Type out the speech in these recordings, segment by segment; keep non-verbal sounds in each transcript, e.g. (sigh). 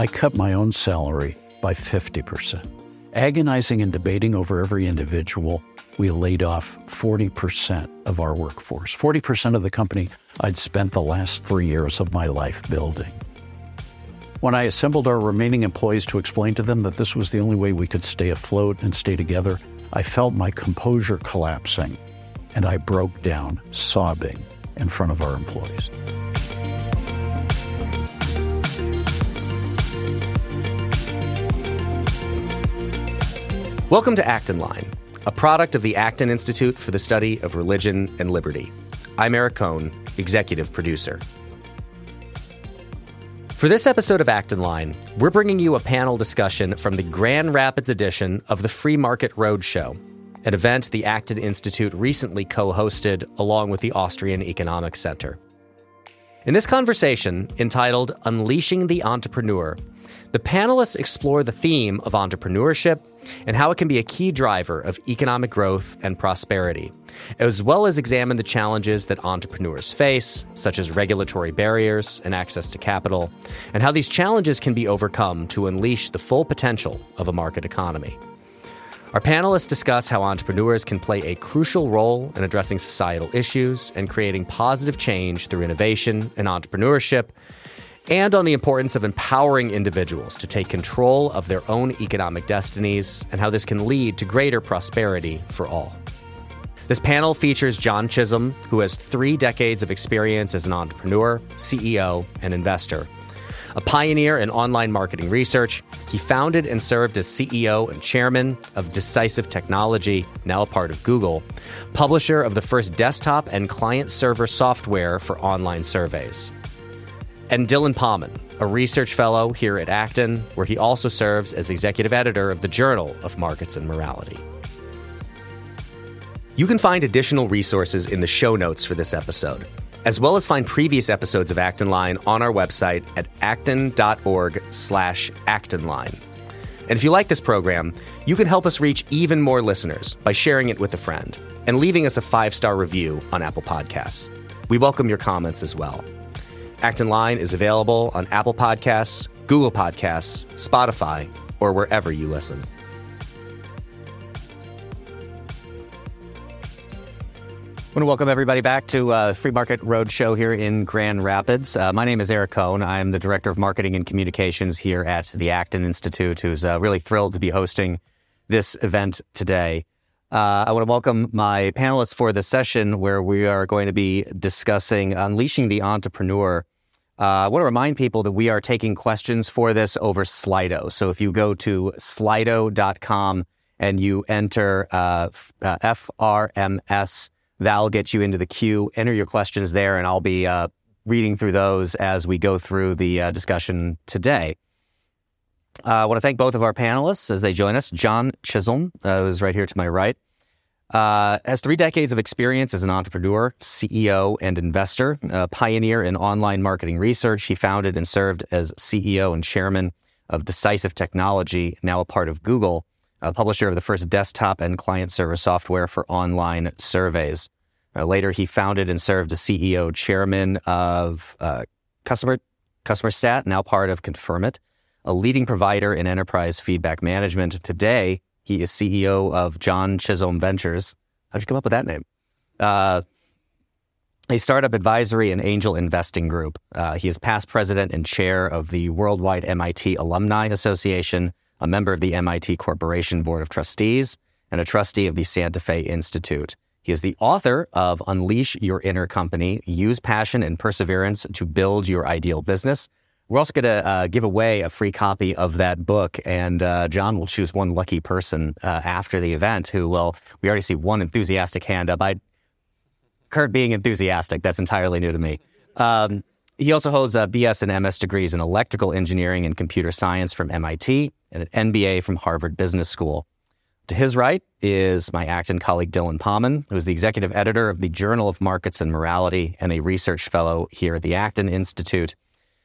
I cut my own salary by 50%. Agonizing and debating over every individual, we laid off 40% of our workforce, 40% of the company I'd spent the last three years of my life building. When I assembled our remaining employees to explain to them that this was the only way we could stay afloat and stay together, I felt my composure collapsing and I broke down, sobbing in front of our employees. Welcome to Acton Line, a product of the Acton Institute for the Study of Religion and Liberty. I'm Eric Kohn, executive producer. For this episode of Acton Line, we're bringing you a panel discussion from the Grand Rapids edition of the Free Market Roadshow, an event the Acton Institute recently co hosted along with the Austrian Economic Center. In this conversation, entitled Unleashing the Entrepreneur, the panelists explore the theme of entrepreneurship and how it can be a key driver of economic growth and prosperity, as well as examine the challenges that entrepreneurs face, such as regulatory barriers and access to capital, and how these challenges can be overcome to unleash the full potential of a market economy. Our panelists discuss how entrepreneurs can play a crucial role in addressing societal issues and creating positive change through innovation and entrepreneurship, and on the importance of empowering individuals to take control of their own economic destinies and how this can lead to greater prosperity for all. This panel features John Chisholm, who has three decades of experience as an entrepreneur, CEO, and investor. A pioneer in online marketing research, he founded and served as CEO and chairman of Decisive Technology, now a part of Google, publisher of the first desktop and client server software for online surveys and Dylan Pahman, a research fellow here at Acton, where he also serves as executive editor of the Journal of Markets and Morality. You can find additional resources in the show notes for this episode, as well as find previous episodes of Acton Line on our website at acton.org slash actonline. And if you like this program, you can help us reach even more listeners by sharing it with a friend and leaving us a five-star review on Apple Podcasts. We welcome your comments as well. Acton Line is available on Apple Podcasts, Google Podcasts, Spotify, or wherever you listen. I want to welcome everybody back to uh, Free Market Roadshow here in Grand Rapids. Uh, my name is Eric Kohn. I'm the Director of Marketing and Communications here at the Acton Institute, who's uh, really thrilled to be hosting this event today. Uh, I want to welcome my panelists for the session where we are going to be discussing unleashing the entrepreneur. Uh, I want to remind people that we are taking questions for this over Slido. So if you go to slido.com and you enter uh, uh FRMS, that'll get you into the queue. Enter your questions there, and I'll be uh, reading through those as we go through the uh, discussion today. Uh, I want to thank both of our panelists as they join us. John Chisholm, uh, who's right here to my right, uh, has three decades of experience as an entrepreneur, CEO, and investor, a pioneer in online marketing research. He founded and served as CEO and chairman of Decisive Technology, now a part of Google, a publisher of the first desktop and client server software for online surveys. Uh, later, he founded and served as CEO chairman of uh, Customer Customer Sat, now part of Confirmit, a leading provider in enterprise feedback management. Today, he is CEO of John Chisholm Ventures. How'd you come up with that name? Uh, a startup advisory and angel investing group. Uh, he is past president and chair of the Worldwide MIT Alumni Association, a member of the MIT Corporation Board of Trustees, and a trustee of the Santa Fe Institute. He is the author of Unleash Your Inner Company Use Passion and Perseverance to Build Your Ideal Business, we're also going to uh, give away a free copy of that book, and uh, John will choose one lucky person uh, after the event who will. We already see one enthusiastic hand up. I, Kurt being enthusiastic, that's entirely new to me. Um, he also holds a BS and MS degrees in electrical engineering and computer science from MIT and an MBA from Harvard Business School. To his right is my Acton colleague Dylan Pahman, who is the executive editor of the Journal of Markets and Morality and a research fellow here at the Acton Institute.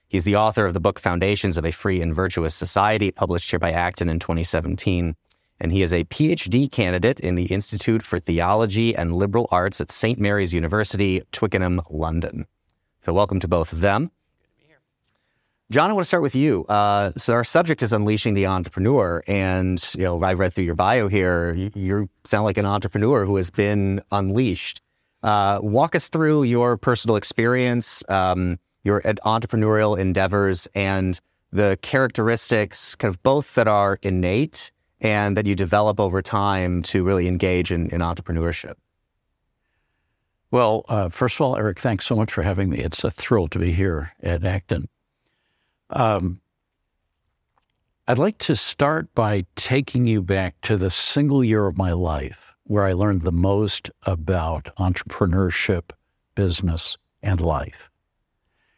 He's the author of the book Foundations of a Free and Virtuous Society, published here by Acton in 2017. and he is a PhD candidate in the Institute for Theology and Liberal Arts at St. Mary's University, Twickenham, London. So, welcome to both of them. John, I want to start with you. Uh, so our subject is unleashing the entrepreneur, and you know I read through your bio here. You, you sound like an entrepreneur who has been unleashed. Uh, walk us through your personal experience, um, your entrepreneurial endeavors, and the characteristics, kind of both that are innate and that you develop over time to really engage in, in entrepreneurship. Well, uh, first of all, Eric, thanks so much for having me. It's a thrill to be here at Acton. Um, I'd like to start by taking you back to the single year of my life where I learned the most about entrepreneurship, business, and life.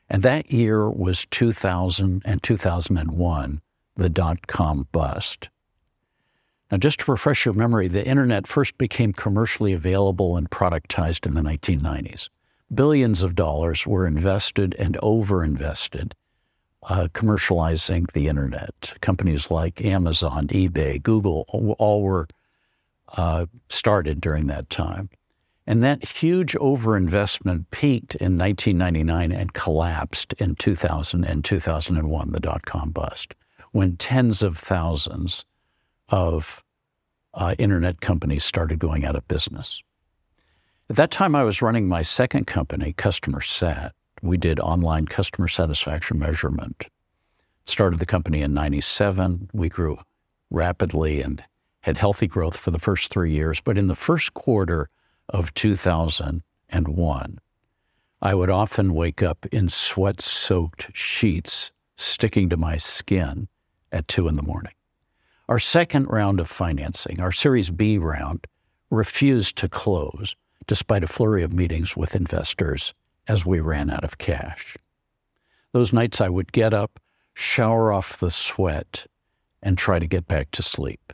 And that year was 2000 and 2001, the dot com bust. Now, just to refresh your memory, the internet first became commercially available and productized in the 1990s. Billions of dollars were invested and overinvested uh, commercializing the internet. Companies like Amazon, eBay, Google all were uh, started during that time. And that huge overinvestment peaked in 1999 and collapsed in 2000 and 2001, the dot com bust, when tens of thousands of uh, internet companies started going out of business. At that time, I was running my second company, Customer Sat, we did online customer satisfaction measurement. Started the company in 97. We grew rapidly and had healthy growth for the first three years. But in the first quarter of 2001, I would often wake up in sweat soaked sheets sticking to my skin at two in the morning. Our second round of financing, our Series B round, refused to close despite a flurry of meetings with investors as we ran out of cash. Those nights I would get up, shower off the sweat, and try to get back to sleep.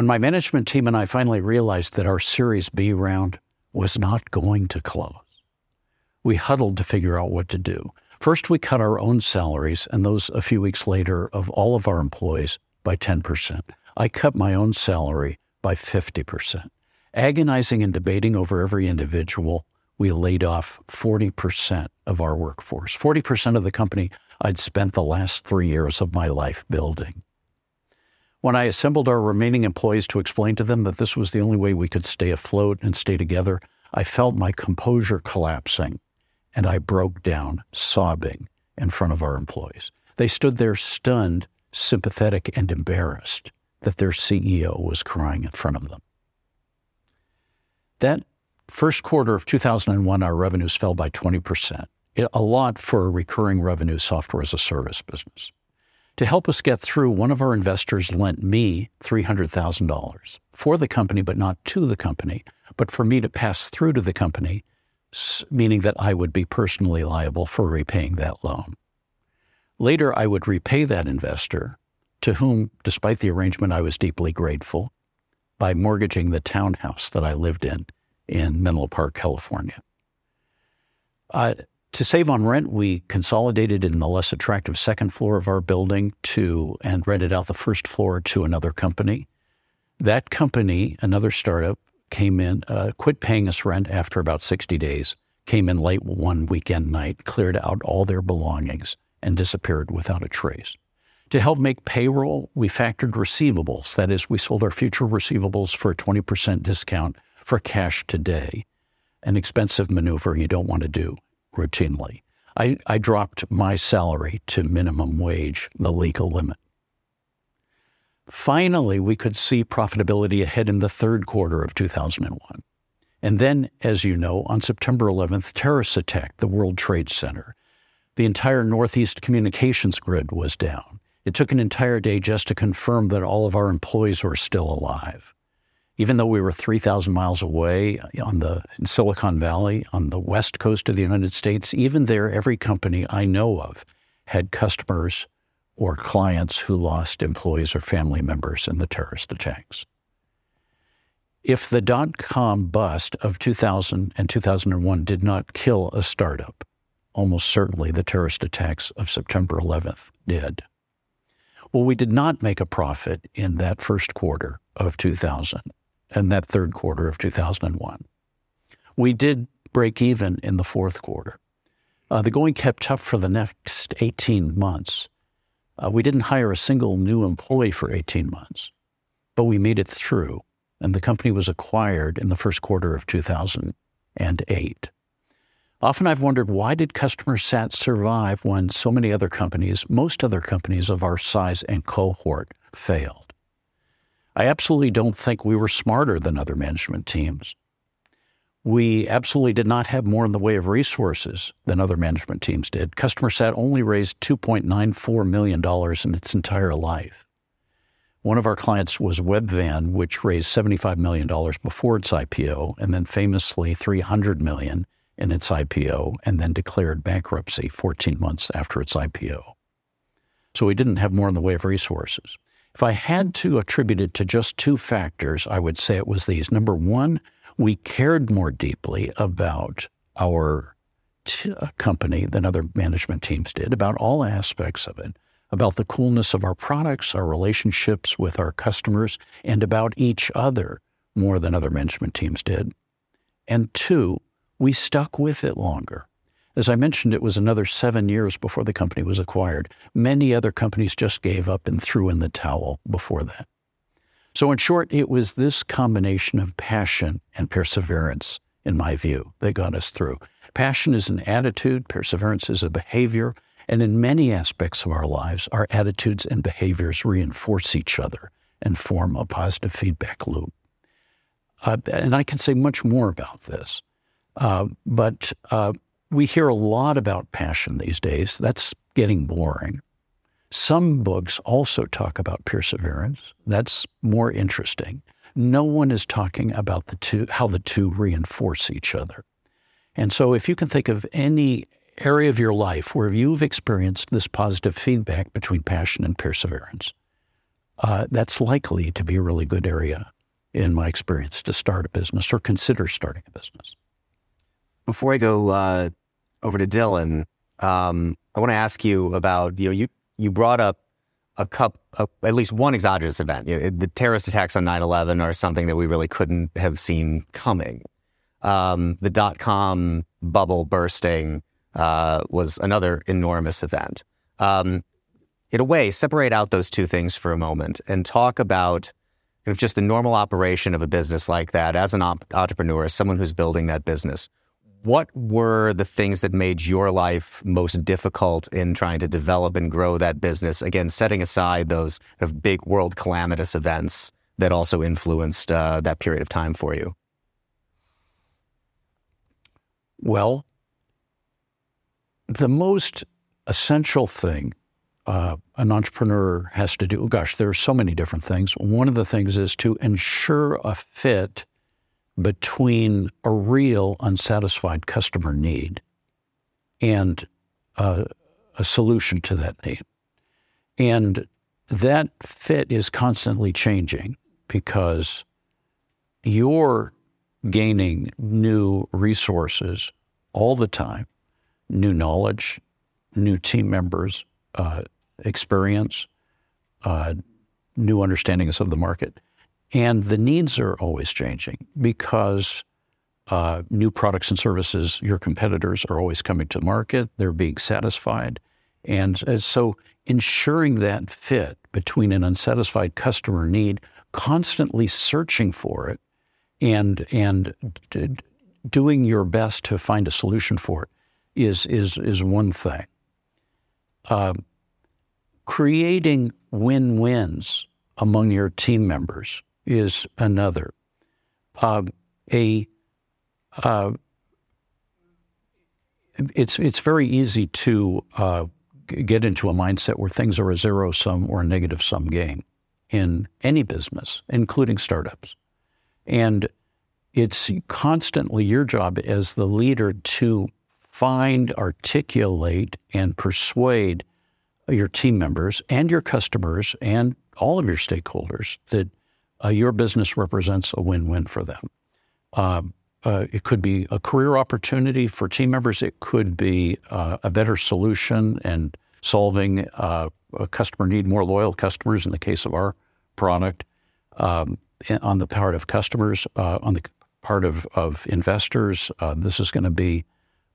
When my management team and I finally realized that our Series B round was not going to close, we huddled to figure out what to do. First, we cut our own salaries and those a few weeks later of all of our employees by 10%. I cut my own salary by 50%. Agonizing and debating over every individual, we laid off 40% of our workforce, 40% of the company I'd spent the last three years of my life building. When I assembled our remaining employees to explain to them that this was the only way we could stay afloat and stay together, I felt my composure collapsing and I broke down, sobbing, in front of our employees. They stood there stunned, sympathetic, and embarrassed that their CEO was crying in front of them. That First quarter of 2001, our revenues fell by 20%, a lot for a recurring revenue software as a service business. To help us get through, one of our investors lent me $300,000 for the company, but not to the company, but for me to pass through to the company, meaning that I would be personally liable for repaying that loan. Later, I would repay that investor, to whom, despite the arrangement, I was deeply grateful, by mortgaging the townhouse that I lived in in Menlo Park, California. Uh, to save on rent, we consolidated in the less attractive second floor of our building to and rented out the first floor to another company. That company, another startup, came in, uh, quit paying us rent after about 60 days, came in late one weekend night, cleared out all their belongings, and disappeared without a trace. To help make payroll, we factored receivables. That is, we sold our future receivables for a 20% discount for cash today, an expensive maneuver you don't want to do routinely. I, I dropped my salary to minimum wage, the legal limit. Finally, we could see profitability ahead in the third quarter of 2001. And then, as you know, on September 11th, terrorists attacked the World Trade Center. The entire Northeast communications grid was down. It took an entire day just to confirm that all of our employees were still alive even though we were 3,000 miles away on the Silicon Valley on the west coast of the United States, even there, every company I know of had customers or clients who lost employees or family members in the terrorist attacks. If the dot com bust of 2000 and 2001 did not kill a startup, almost certainly the terrorist attacks of September 11th did. Well, we did not make a profit in that first quarter of 2000 and that third quarter of 2001. We did break even in the fourth quarter. Uh, the going kept tough for the next 18 months. Uh, we didn't hire a single new employee for 18 months, but we made it through, and the company was acquired in the first quarter of 2008. Often I've wondered why did customer sat survive when so many other companies, most other companies of our size and cohort, failed. I absolutely don't think we were smarter than other management teams. We absolutely did not have more in the way of resources than other management teams did. Customer Sat only raised $2.94 million in its entire life. One of our clients was Webvan, which raised $75 million before its IPO and then famously 300 million in its IPO and then declared bankruptcy 14 months after its IPO. So we didn't have more in the way of resources. If I had to attribute it to just two factors, I would say it was these. Number one, we cared more deeply about our t- uh, company than other management teams did, about all aspects of it, about the coolness of our products, our relationships with our customers, and about each other more than other management teams did. And two, we stuck with it longer. As I mentioned, it was another seven years before the company was acquired. Many other companies just gave up and threw in the towel before that. So, in short, it was this combination of passion and perseverance, in my view, that got us through. Passion is an attitude, perseverance is a behavior, and in many aspects of our lives, our attitudes and behaviors reinforce each other and form a positive feedback loop. Uh, and I can say much more about this, uh, but uh, we hear a lot about passion these days. That's getting boring. Some books also talk about perseverance. That's more interesting. No one is talking about the two, how the two reinforce each other. And so, if you can think of any area of your life where you've experienced this positive feedback between passion and perseverance, uh, that's likely to be a really good area, in my experience, to start a business or consider starting a business. Before I go uh, over to Dylan, um, I want to ask you about you know you you brought up a cup, at least one exogenous event. You know, the terrorist attacks on 9/11 are something that we really couldn't have seen coming. Um, the dot com bubble bursting uh, was another enormous event. Um, in a way, separate out those two things for a moment and talk about kind of just the normal operation of a business like that as an op- entrepreneur, as someone who's building that business what were the things that made your life most difficult in trying to develop and grow that business? Again, setting aside those kind of big world calamitous events that also influenced uh, that period of time for you. Well, the most essential thing uh, an entrepreneur has to do, gosh, there are so many different things. One of the things is to ensure a fit between a real unsatisfied customer need and uh, a solution to that need. And that fit is constantly changing because you're gaining new resources all the time, new knowledge, new team members, uh, experience, uh, new understandings of the market. And the needs are always changing because uh, new products and services, your competitors are always coming to market, they're being satisfied. And uh, so ensuring that fit between an unsatisfied customer need, constantly searching for it, and, and d- doing your best to find a solution for it is, is, is one thing. Uh, creating win wins among your team members is another. Uh, a uh, it's it's very easy to uh, get into a mindset where things are a zero sum or a negative sum game in any business, including startups, and it's constantly your job as the leader to find, articulate, and persuade your team members and your customers and all of your stakeholders that uh, your business represents a win win for them. Uh, uh, it could be a career opportunity for team members. It could be uh, a better solution and solving uh, a customer need, more loyal customers in the case of our product, um, on the part of customers, uh, on the part of, of investors. This is going to be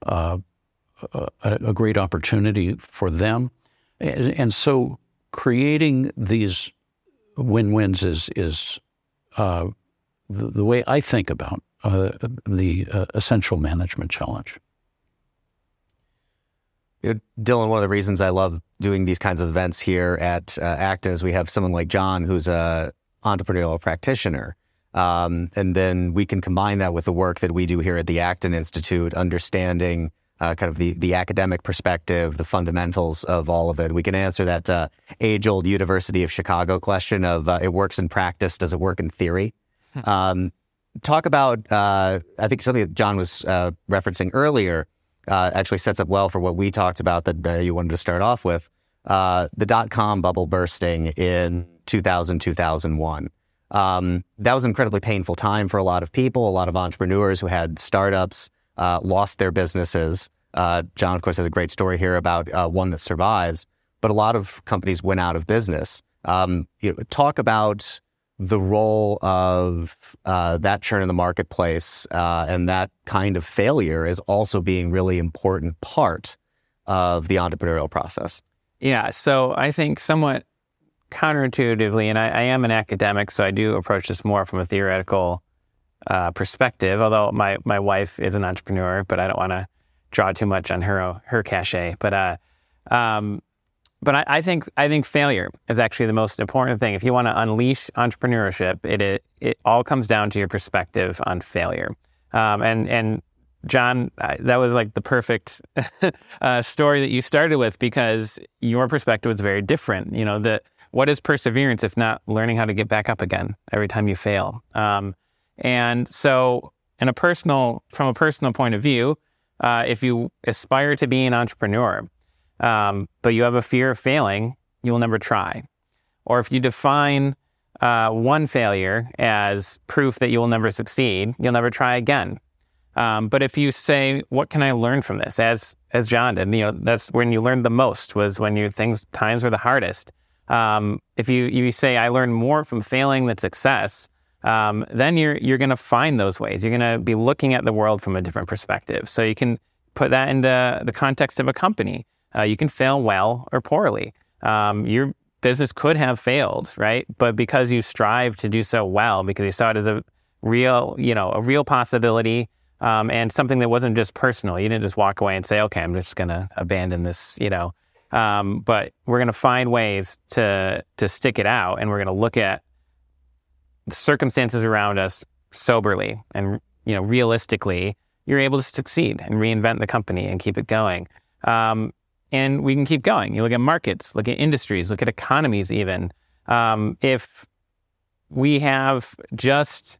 a, a, great opportunity for them. And, and, so creating these win-wins is, is uh, the, the, way I think about uh, the uh, essential management challenge. Dylan, one of the reasons I love doing these kinds of events here at uh, Acton is we have someone like John who's a entrepreneurial practitioner. Um, and then we can combine that with the work that we do here at the Acton Institute, understanding uh, kind of the, the academic perspective, the fundamentals of all of it. We can answer that uh, age old University of Chicago question of uh, it works in practice, does it work in theory? Hmm. Um, talk about, uh, I think something that John was uh, referencing earlier uh, actually sets up well for what we talked about that you wanted to start off with. the dot com bubble bursting in 2000, 2001. Um, that was an incredibly painful time for a lot of people, a lot of entrepreneurs who had startups, uh, lost their businesses. Uh, John, of course, has a great story here about uh, one that survives, but a lot of companies went out of business. Um, you know, talk about the role of uh, that churn in the marketplace uh, and that kind of failure is also being really important part of the entrepreneurial process. Yeah, so I think somewhat counterintuitively, and I, I, am an academic, so I do approach this more from a theoretical uh, perspective. Although my my wife is an entrepreneur, but I don't want to draw too much on her her cachet. But uh, um, but I, I, think I think failure is actually the most important thing. If you want to unleash entrepreneurship, it, it it all comes down to your perspective on failure. Um, and and John, that was like the perfect (laughs) uh, story that you started with because your perspective was very different. You know, the what is perseverance if not learning how to get back up again every time you fail? Um, and so, in a personal, from a personal point of view, uh, if you aspire to be an entrepreneur, um, but you have a fear of failing, you will never try. Or if you define uh, one failure as proof that you will never succeed, you'll never try again. Um, but if you say, "What can I learn from this?" as as John did, you know, that's when you learned the most was when you things times were the hardest. Um, if you you say I learn more from failing than success, um, then you're you're going to find those ways. You're going to be looking at the world from a different perspective. So you can put that into the context of a company. Uh, you can fail well or poorly. Um, your business could have failed, right? But because you strive to do so well, because you saw it as a real, you know, a real possibility, um, and something that wasn't just personal. You didn't just walk away and say, "Okay, I'm just going to abandon this," you know. Um, but we're going to find ways to to stick it out, and we're going to look at the circumstances around us soberly and you know realistically. You're able to succeed and reinvent the company and keep it going. Um, and we can keep going. You look at markets, look at industries, look at economies. Even um, if we have just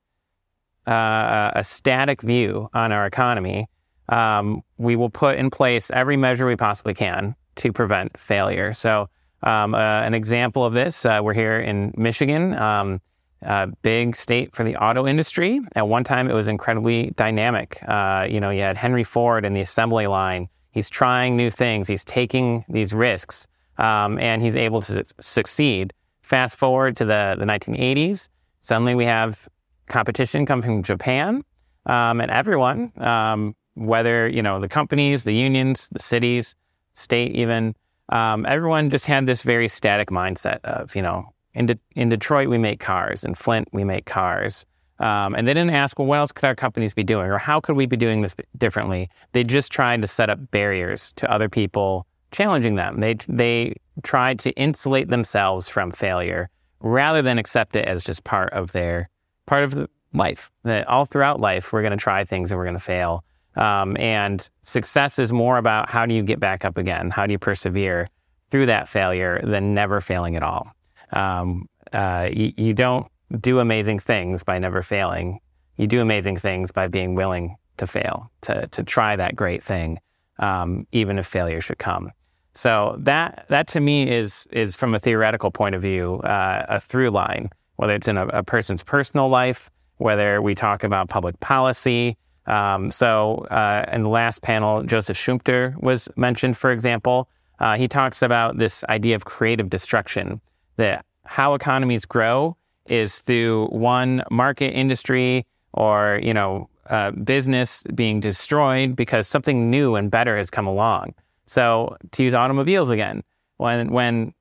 uh, a static view on our economy, um, we will put in place every measure we possibly can to prevent failure. So, um, uh, an example of this, uh, we're here in Michigan, um, a big state for the auto industry. At one time, it was incredibly dynamic. Uh, you know, you had Henry Ford in the assembly line. He's trying new things. He's taking these risks, um, and he's able to su- succeed. Fast forward to the, the 1980s, suddenly we have competition coming from Japan, um, and everyone, um, whether you know the companies, the unions, the cities, state even, um, everyone just had this very static mindset of, you know, in, De- in Detroit, we make cars. In Flint, we make cars. Um, and they didn't ask, well, what else could our companies be doing? Or how could we be doing this differently? They just tried to set up barriers to other people challenging them. They, they tried to insulate themselves from failure rather than accept it as just part of their, part of the life. That all throughout life, we're going to try things and we're going to fail. Um, and success is more about how do you get back up again? How do you persevere through that failure than never failing at all? Um, uh, you, you don't do amazing things by never failing. You do amazing things by being willing to fail, to, to try that great thing, um, even if failure should come. So that that to me is is from a theoretical point of view uh, a through line, whether it's in a, a, person's personal life, whether we talk about public policy, um, so uh, in the last panel, Joseph Schumpeter was mentioned, for example. Uh, he talks about this idea of creative destruction, that how economies grow is through one market industry or, you know, uh, business being destroyed because something new and better has come along. So to use automobiles again, when when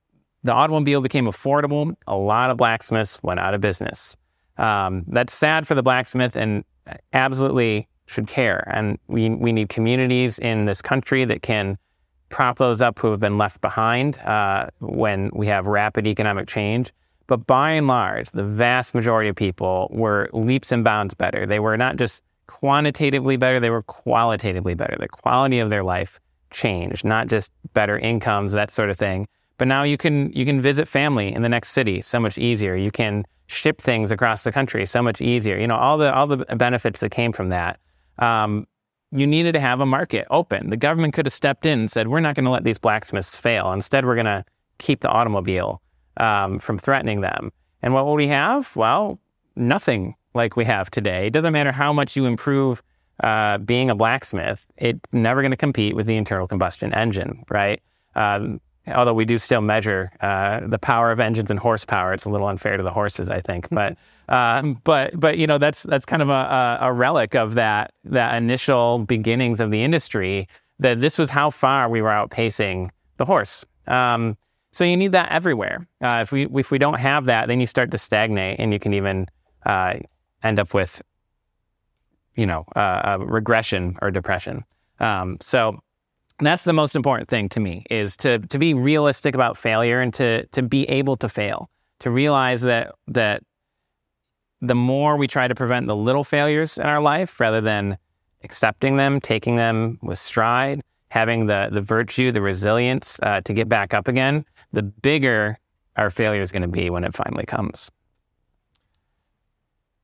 the automobile became affordable, a lot of blacksmiths went out of business. Um, that's sad for the blacksmith and absolutely should care. And we, we need communities in this country that can prop those up who have been left behind uh, when we have rapid economic change. But by and large, the vast majority of people were leaps and bounds better. They were not just quantitatively better, they were qualitatively better. The quality of their life changed, not just better incomes, that sort of thing. But now you can you can visit family in the next city so much easier. You can ship things across the country so much easier. You know all the all the benefits that came from that. Um, you needed to have a market open. The government could have stepped in and said, "We're not going to let these blacksmiths fail. Instead, we're going to keep the automobile um, from threatening them." And what will we have? Well, nothing like we have today. It doesn't matter how much you improve uh, being a blacksmith. It's never going to compete with the internal combustion engine, right? Um, although we do still measure uh, the power of engines and horsepower. It's a little unfair to the horses, I think. But um, (laughs) but but you know that's that's kind of a, a, relic of that that initial beginnings of the industry. That this was how far we were outpacing the horse. Um, so you need that everywhere. Uh, if we if we don't have that, then you start to stagnate, and you can even uh, end up with you know uh, regression or depression. Um, so that's the most important thing to me is to to be realistic about failure and to to be able to fail to realize that that the more we try to prevent the little failures in our life rather than accepting them taking them with stride having the the virtue the resilience uh, to get back up again the bigger our failure is going to be when it finally comes.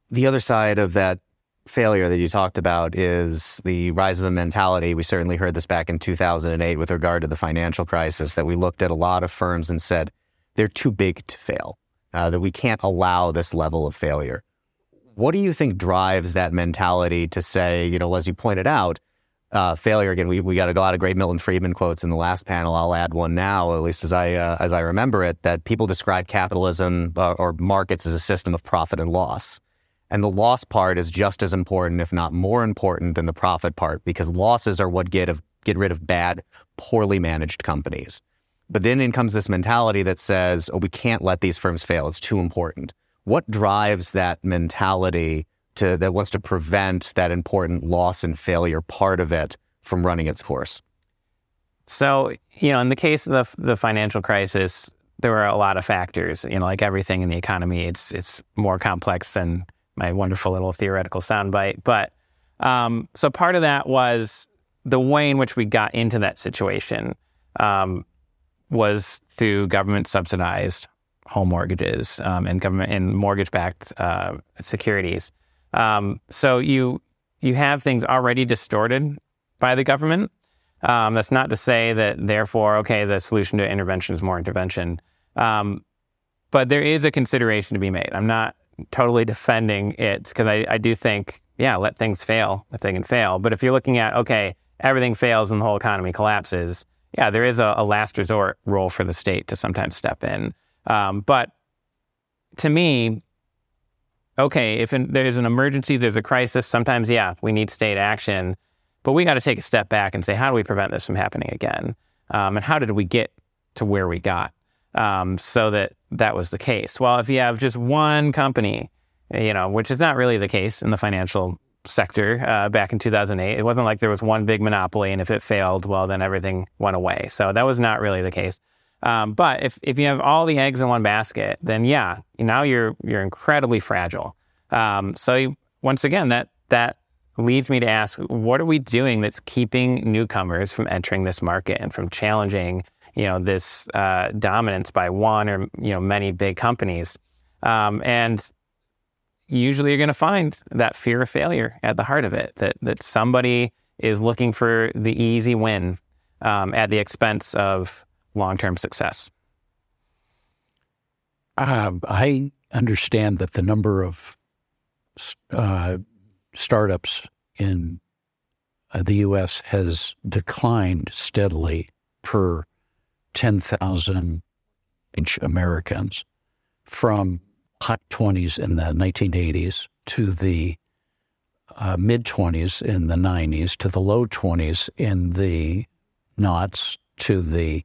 The other side of that failure that you talked about is the rise of a mentality. We certainly heard this back in 2008 with regard to the financial crisis, that we looked at a lot of firms and said, they're too big to fail, uh, that we can't allow this level of failure. What do you think drives that mentality to say, you know, as you pointed out, uh, failure again? We, we got a lot of great Milton Friedman quotes in the last panel. I'll add one now, at least as I uh, as I remember it, that people describe capitalism uh, or markets as a system of profit and loss. And the loss part is just as important, if not more important, than the profit part, because losses are what get of, get rid of bad, poorly managed companies. But then in comes this mentality that says, "Oh, we can't let these firms fail. It's too important." What drives that mentality to that wants to prevent that important loss and failure part of it from running its course? So, you know, in the case of the, the financial crisis, there were a lot of factors. You know, like everything in the economy, it's it's more complex than my wonderful little theoretical soundbite. But um, so part of that was the way in which we got into that situation um, was through government subsidized home mortgages um, and government and mortgage backed uh, securities. Um, so you you have things already distorted by the government. Um, that's not to say that therefore, okay, the solution to intervention is more intervention. Um, but there is a consideration to be made. I'm not totally defending it because I, I do think, yeah, let things fail if they can fail. But if you're looking at, okay, everything fails and the whole economy collapses, yeah, there is a, a last resort role for the state to sometimes step in. Um, but to me, okay, if in, there's an emergency, there's a crisis, sometimes, yeah, we need state action. But we got to take a step back and say, how do we prevent this from happening again? Um, and how did we get to where we got? Um, so that that was the case. Well, if you have just one company, you know, which is not really the case in the financial sector uh, back in 2008, it wasn't like there was one big monopoly, and if it failed, well, then everything went away. So that was not really the case. Um, but if, if you have all the eggs in one basket, then yeah, now you're you're incredibly fragile. Um, so you, once again, that that leads me to ask, what are we doing that's keeping newcomers from entering this market and from challenging you know this uh, dominance by one or you know many big companies, um, and usually you're going to find that fear of failure at the heart of it. That that somebody is looking for the easy win um, at the expense of long-term success. Uh, I understand that the number of uh, startups in uh, the U.S. has declined steadily per 10,000 Americans from hot 20s in the 1980s to the uh, mid 20s in the 90s to the low 20s in the knots to the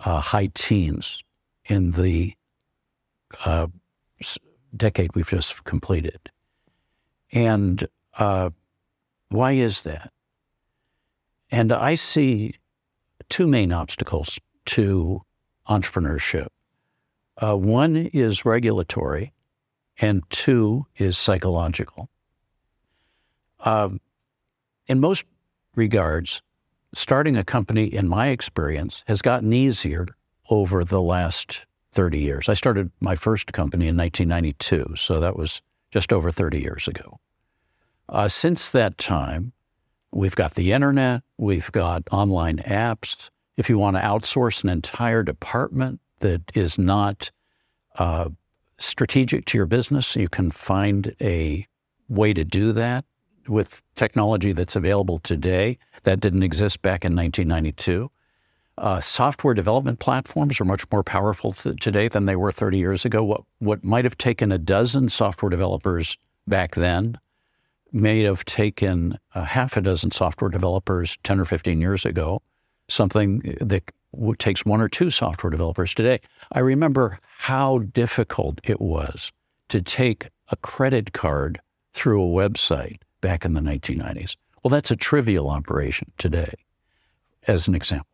uh, high teens in the uh, decade we've just completed. And uh, why is that? And I see two main obstacles to entrepreneurship. Uh, one is regulatory, and two is psychological. Um, in most regards, starting a company, in my experience, has gotten easier over the last 30 years. I started my first company in 1992, so that was just over 30 years ago. Uh, since that time, we've got the internet, we've got online apps. If you want to outsource an entire department that is not uh, strategic to your business, you can find a way to do that with technology that's available today that didn't exist back in 1992. Uh, software development platforms are much more powerful th- today than they were 30 years ago. What, what might have taken a dozen software developers back then may have taken a half a dozen software developers 10 or 15 years ago, something that takes one or two software developers today. I remember how difficult it was to take a credit card through a website back in the 1990s. Well, that's a trivial operation today, as an example.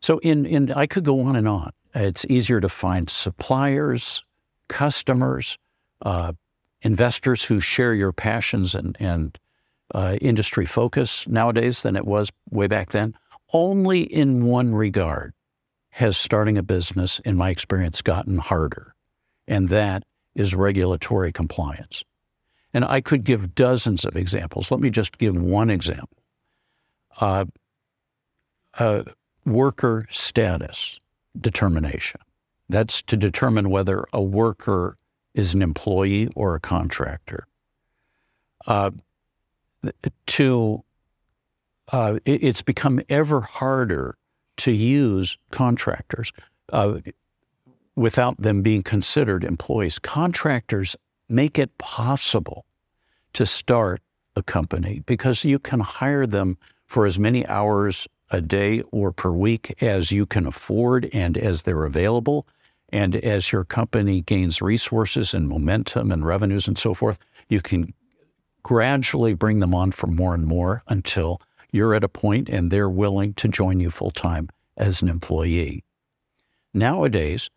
So, in, in I could go on and on. It's easier to find suppliers, customers, uh, investors who share your passions and, and uh, industry focus nowadays than it was way back then. Only in one regard has starting a business, in my experience, gotten harder, and that is regulatory compliance. And I could give dozens of examples. Let me just give one example. Uh, uh, worker status determination. That's to determine whether a worker is an employee or a contractor. Uh, to uh, it, it's become ever harder to use contractors uh, without them being considered employees. Contractors make it possible to start a company because you can hire them for as many hours a day or per week as you can afford and as they're available. And as your company gains resources and momentum and revenues and so forth, you can gradually bring them on for more and more until you're at a point and they're willing to join you full time as an employee. Nowadays,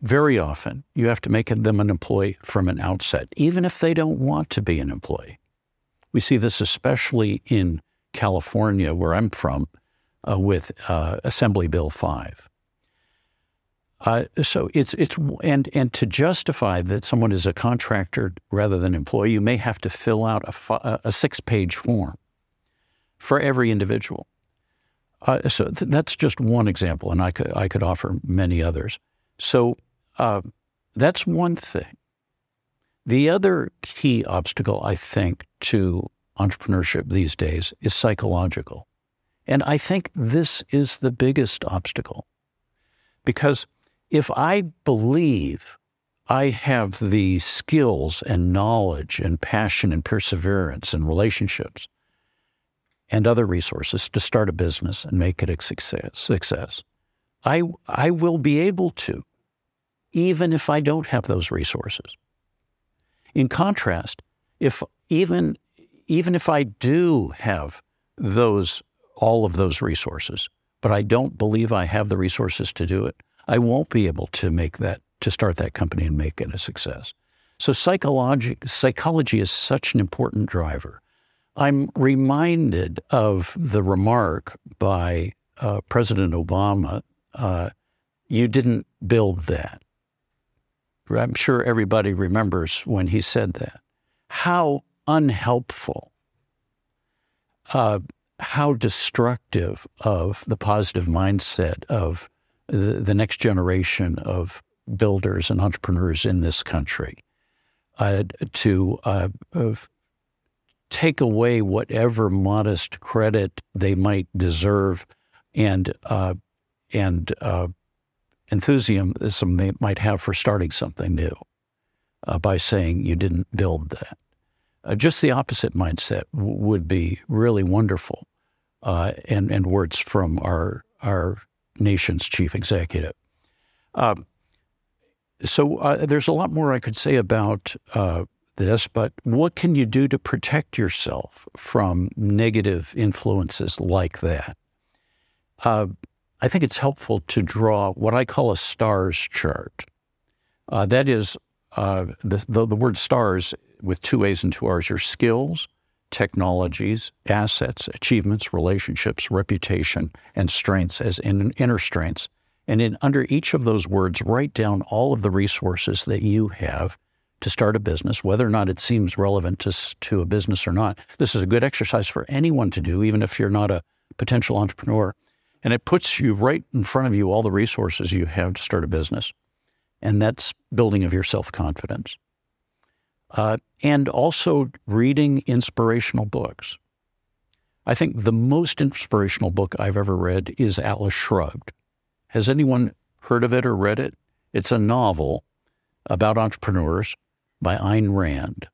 very often you have to make them an employee from an outset, even if they don't want to be an employee. We see this especially in California, where I'm from, uh, with uh, Assembly Bill 5. Uh, so it's it's and and to justify that someone is a contractor rather than employee, you may have to fill out a, a six page form for every individual. Uh, so th- that's just one example, and I could I could offer many others. So uh, that's one thing. The other key obstacle, I think, to entrepreneurship these days is psychological. And I think this is the biggest obstacle. Because if I believe I have the skills and knowledge and passion and perseverance and relationships and other resources to start a business and make it a success, success I, I will be able to even if I don't have those resources. In contrast, if even even if I do have those all of those resources, but I don't believe I have the resources to do it, I won't be able to make that to start that company and make it a success. So psychology psychology is such an important driver. I'm reminded of the remark by uh, President Obama, uh, "You didn't build that." I'm sure everybody remembers when he said that. How unhelpful, uh, how destructive of the positive mindset of the, the, next generation of builders and entrepreneurs in this country uh, to uh, take away whatever modest credit they might deserve and uh, and uh, enthusiasm they might have for starting something new uh, by saying you didn't build that. Uh, just the opposite mindset w- would be really wonderful, uh, and and words from our our nation's chief executive. Um, so uh, there's a lot more I could say about uh, this, but what can you do to protect yourself from negative influences like that? Uh, I think it's helpful to draw what I call a stars chart. Uh, that is, uh, the, the, the word stars with two A's and two R's are skills, technologies, assets, achievements, relationships, reputation, and strengths as in, inner strengths. And in under each of those words, write down all of the resources that you have to start a business, whether or not it seems relevant to, to a business or not. This is a good exercise for anyone to do, even if you're not a potential entrepreneur. And it puts you right in front of you all the resources you have to start a business. And that's building of your self confidence. Uh, and also reading inspirational books. I think the most inspirational book I've ever read is Atlas Shrugged. Has anyone heard of it or read it? It's a novel about entrepreneurs by Ayn Rand.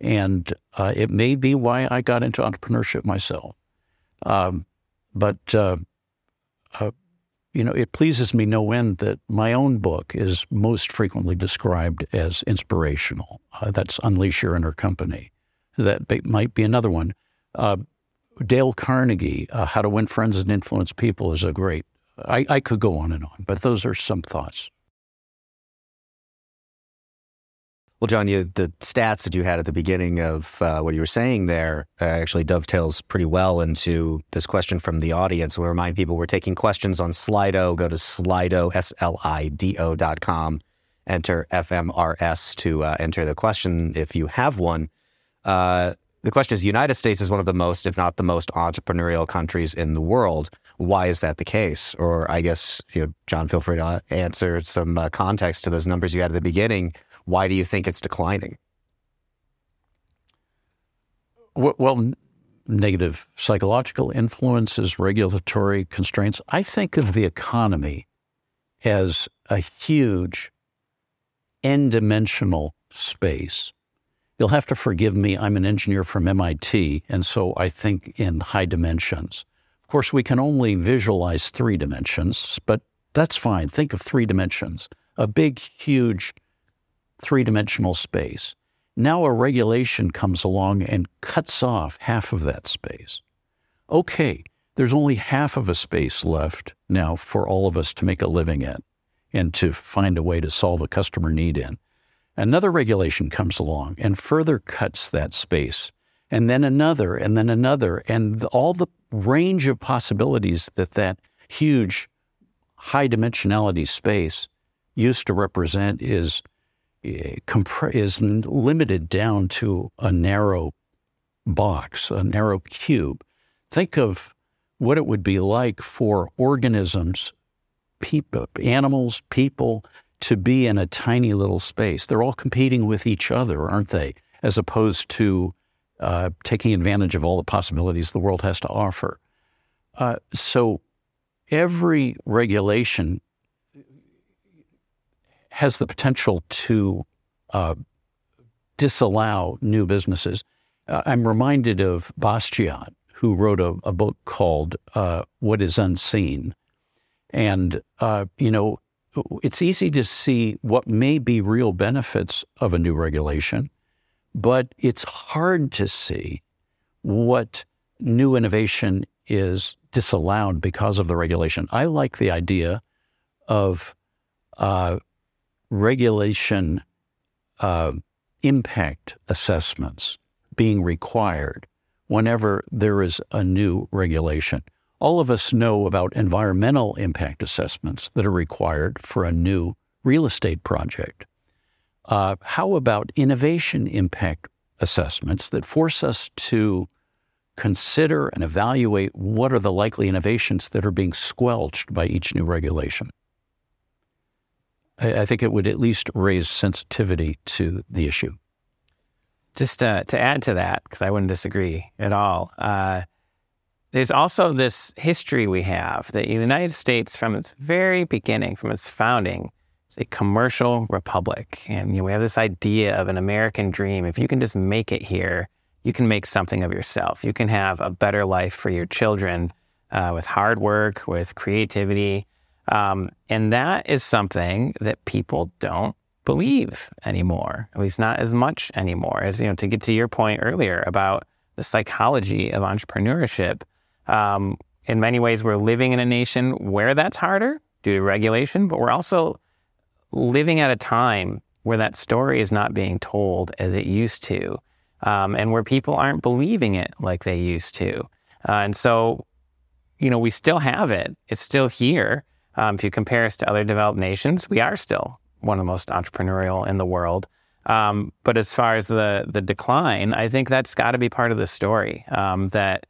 And uh, it may be why I got into entrepreneurship myself. Um, but, uh, uh, you know, it pleases me no end that my own book is most frequently described as inspirational. Uh, that's Unleash Your Inner Company. That might be another one. Uh, Dale Carnegie, uh, How to Win Friends and Influence People, is a great. I, I could go on and on, but those are some thoughts. Well, John, you, the stats that you had at the beginning of uh, what you were saying there uh, actually dovetails pretty well into this question from the audience. We remind people we're taking questions on Slido. Go to Slido, S-L-I-D-O dot com. Enter FMRS to uh, enter the question if you have one. Uh, the question is, the United States is one of the most, if not the most entrepreneurial countries in the world. Why is that the case? Or I guess, you John, feel free to answer some uh, context to those numbers you had at the beginning why do you think it's declining? Well, negative psychological influences, regulatory constraints. I think of the economy as a huge n dimensional space. You'll have to forgive me. I'm an engineer from MIT, and so I think in high dimensions. Of course, we can only visualize three dimensions, but that's fine. Think of three dimensions a big, huge three dimensional space. Now a regulation comes along and cuts off half of that space. Okay, there's only half of a space left now for all of us to make a living in and to find a way to solve a customer need in. Another regulation comes along and further cuts that space, and then another, and then another, and all the range of possibilities that that huge high dimensionality space used to represent is is limited down to a narrow box, a narrow cube. Think of what it would be like for organisms, people, animals, people, to be in a tiny little space. They're all competing with each other, aren't they? As opposed to uh, taking advantage of all the possibilities the world has to offer. Uh, so every regulation has the potential to uh, disallow new businesses. Uh, I'm reminded of Bastiat, who wrote a, a book called uh, What is Unseen. And, uh, you know, it's easy to see what may be real benefits of a new regulation, but it's hard to see what new innovation is disallowed because of the regulation. I like the idea of uh, regulation uh, impact assessments being required whenever there is a new regulation. All of us know about environmental impact assessments that are required for a new real estate project. Uh, how about innovation impact assessments that force us to consider and evaluate what are the likely innovations that are being squelched by each new regulation? I, I think it would at least raise sensitivity to the issue. Just to, to add to that, because I wouldn't disagree at all. Uh, there's also this history we have that the United States, from its very beginning, from its founding, is a commercial republic. And you know, we have this idea of an American dream. If you can just make it here, you can make something of yourself. You can have a better life for your children uh, with hard work, with creativity. Um, and that is something that people don't believe anymore, at least not as much anymore. As you know, to get to your point earlier about the psychology of entrepreneurship, um, in many ways, we're living in a nation where that's harder due to regulation, but we're also living at a time where that story is not being told as it used to, um, and where people aren't believing it like they used to. Uh, and so, you know, we still have it. It's still here. Um, if you compare us to other developed nations, we are still one of the most entrepreneurial in the world. Um, but as far as the the decline, I think that's got to be part of the story. Um, that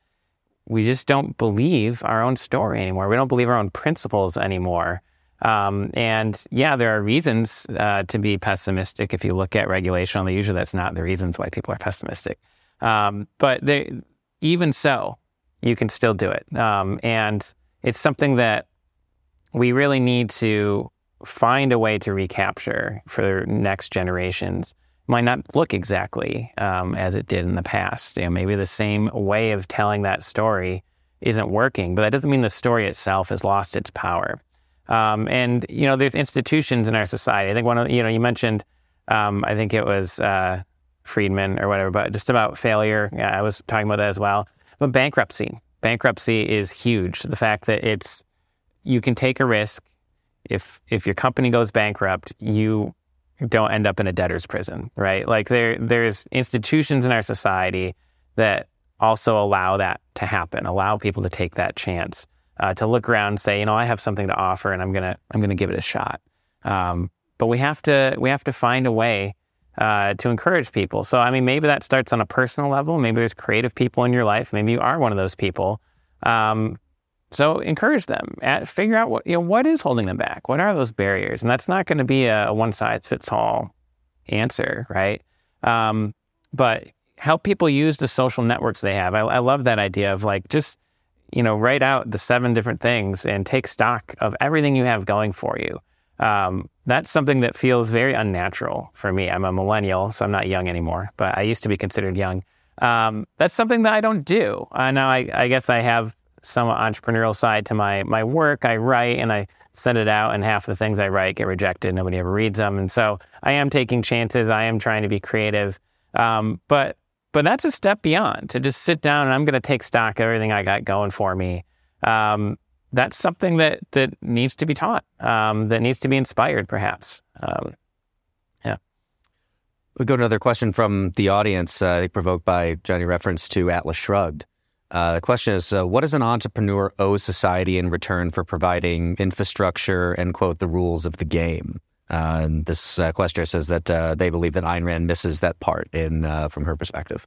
we just don't believe our own story anymore. We don't believe our own principles anymore. Um, and yeah, there are reasons uh, to be pessimistic. If you look at regulation, although usually that's not the reasons why people are pessimistic. Um, but they, even so, you can still do it. Um, and it's something that we really need to find a way to recapture for next generations. Might not look exactly um, as it did in the past. You know, maybe the same way of telling that story isn't working, but that doesn't mean the story itself has lost its power. Um, and you know, there's institutions in our society. I think one of you know, you mentioned, um, I think it was uh, Friedman or whatever, but just about failure. Yeah, I was talking about that as well. But bankruptcy, bankruptcy is huge. The fact that it's you can take a risk. If if your company goes bankrupt, you don't end up in a debtor's prison, right? Like there there's institutions in our society that also allow that to happen, allow people to take that chance uh, to look around and say, you know, I have something to offer, and I'm gonna I'm gonna give it a shot. Um, but we have to we have to find a way uh, to encourage people. So I mean, maybe that starts on a personal level. Maybe there's creative people in your life. Maybe you are one of those people. Um, so encourage them. At, figure out what you know what is holding them back. What are those barriers? And that's not going to be a, one size fits all answer, right? Um, but help people use the social networks they have. I, I love that idea of like just you know, write out the seven different things and take stock of everything you have going for you. Um, that's something that feels very unnatural for me. I'm a millennial, so I'm not young anymore, but I used to be considered young. Um, that's something that I don't do. Uh, now, I, I, guess I have some entrepreneurial side to my my work. I write and I send it out, and half the things I write get rejected. Nobody ever reads them, and so I am taking chances. I am trying to be creative, um, but but that's a step beyond to just sit down and I'm going to take stock of everything I got going for me. Um, that's something that that needs to be taught, um, that needs to be inspired, perhaps. Um, yeah. We'll go to another question from the audience, uh, provoked by Johnny reference to Atlas Shrugged. Uh, the question is, uh, what does an entrepreneur owe society in return for providing infrastructure and quote the rules of the game? Uh, and this uh, questioner says that uh, they believe that Ayn Rand misses that part in uh, from her perspective.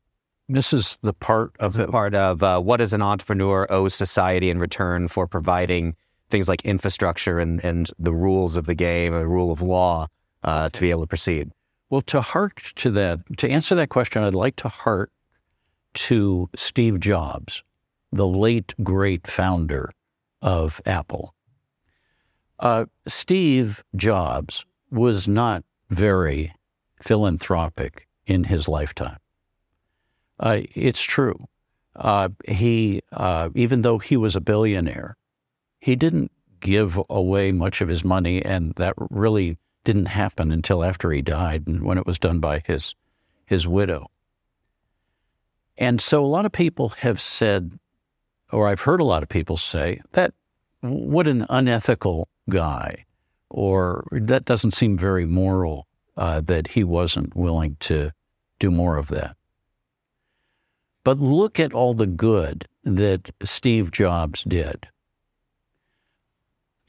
Misses the part of the part of uh, what does an entrepreneur owe society in return for providing things like infrastructure and, and the rules of the game, the rule of law, uh, to be able to proceed. Well, to hark to that, to answer that question, I'd like to hark to Steve Jobs, the late great founder of Apple. Steve Jobs was not very philanthropic in his lifetime. Uh, it's true. Uh, he, uh, even though he was a billionaire, he didn't give away much of his money, and that really didn't happen until after he died, and when it was done by his his widow. And so, a lot of people have said, or I've heard a lot of people say that what an unethical guy or that doesn't seem very moral uh, that he wasn't willing to do more of that. But look at all the good that Steve Jobs did.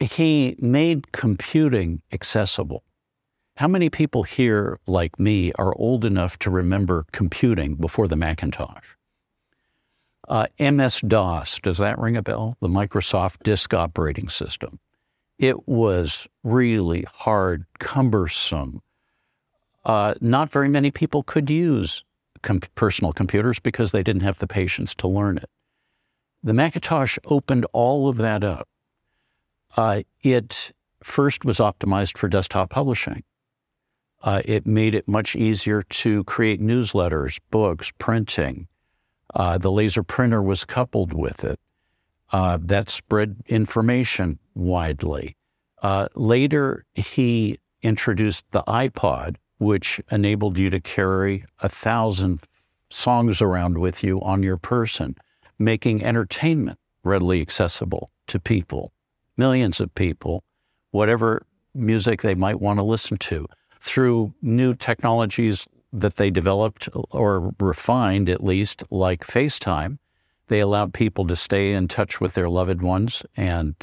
He made computing accessible. How many people here, like me, are old enough to remember computing before the Macintosh? Uh, MS DOS, does that ring a bell? The Microsoft Disk Operating System it was really hard, cumbersome. Uh, not very many people could use com- personal computers because they didn't have the patience to learn it. The Macintosh opened all of that up. Uh, it first was optimized for desktop publishing. Uh, it made it much easier to create newsletters, books, printing. Uh, the laser printer was coupled with it. Uh, that spread information widely. Uh, later, he introduced the iPod, which enabled you to carry a thousand songs around with you on your person, making entertainment readily accessible to people, millions of people, whatever music they might want to listen to through new technologies that they developed or refined, at least, like FaceTime. They allowed people to stay in touch with their loved ones and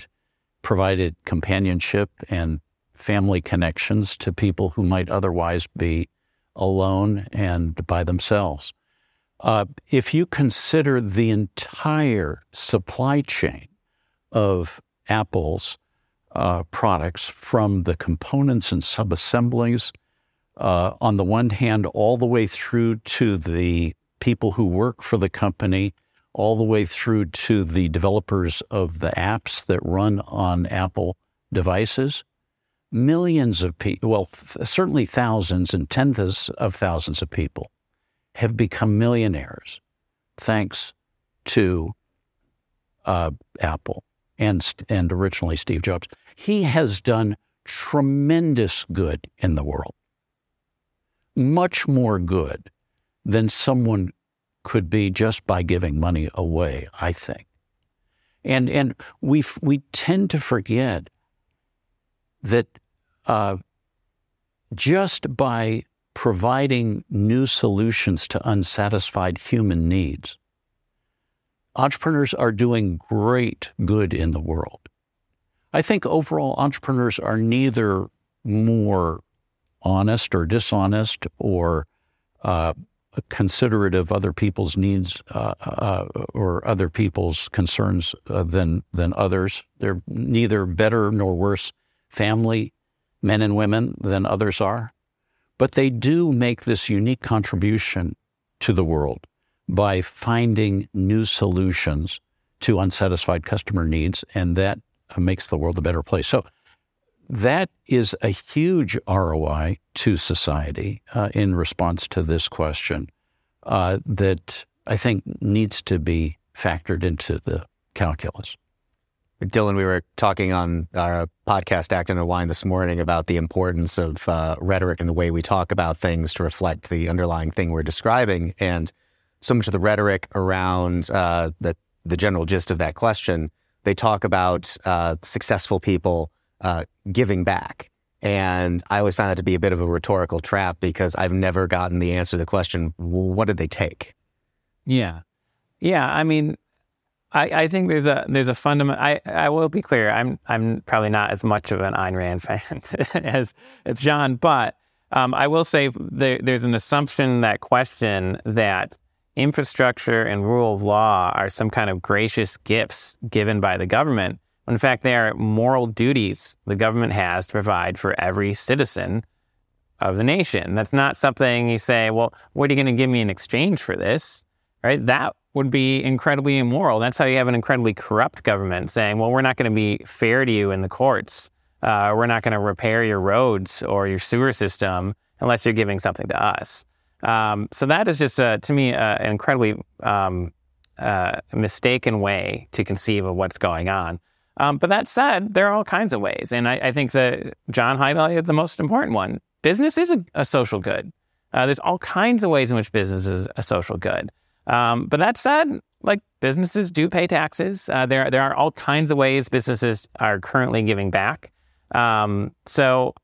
provided companionship and family connections to people who might otherwise be alone and by themselves. Uh, if you consider the entire supply chain of Apple's uh, products from the components and subassemblies, uh, on the one hand, all the way through to the people who work for the company, all the way through to the developers of the apps that run on Apple devices. Millions of people, well, th- certainly thousands and tens of thousands of people have become millionaires thanks to uh, Apple and, and originally Steve Jobs. He has done tremendous good in the world, much more good than someone could be just by giving money away, I think. And, and we, we tend to forget that uh, just by providing new solutions to unsatisfied human needs, entrepreneurs are doing great good in the world. I think overall entrepreneurs are neither more honest or dishonest or uh, considerate of other people's needs uh, uh, or other people's concerns uh, than than others. They're neither better nor worse family men and women than others are, but they do make this unique contribution to the world by finding new solutions to unsatisfied customer needs, and that makes the world a better place. So that is a huge ROI to society uh, in response to this question uh, that I think needs to be factored into the calculus. Dylan, we were talking on our podcast, Acton Line, this morning about the importance of uh, rhetoric and the way we talk about things to reflect the underlying thing we're describing. And so much of the rhetoric around uh, the, the general gist of that question they talk about uh, successful people uh, giving back. And I always found that to be a bit of a rhetorical trap because I've never gotten the answer to the question, what did they take? Yeah. Yeah. I mean, I, I think there's a there's a fundamental. I, I will be clear. I'm I'm probably not as much of an Ayn Rand fan (laughs) as as John, but um, I will say there, there's an assumption that question that infrastructure and rule of law are some kind of gracious gifts given by the government. In fact, they are moral duties the government has to provide for every citizen of the nation. That's not something you say, well, what are you going to give me in exchange for this? Right? That would be incredibly immoral. That's how you have an incredibly corrupt government saying, well, we're not going to be fair to you in the courts. Uh, we're not going to repair your roads or your sewer system unless you're giving something to us. Um, so that is just, to me, uh, an incredibly um, uh, mistaken way to conceive of what's going on. Um, but that said, there are all kinds of ways. And I, I, think that John highlighted the most important one. Business is a, a social good. Uh, there's all kinds of ways in which business is a social good. Um, but that said, like businesses do pay taxes. There, there are all kinds of ways businesses are currently giving back. Um, so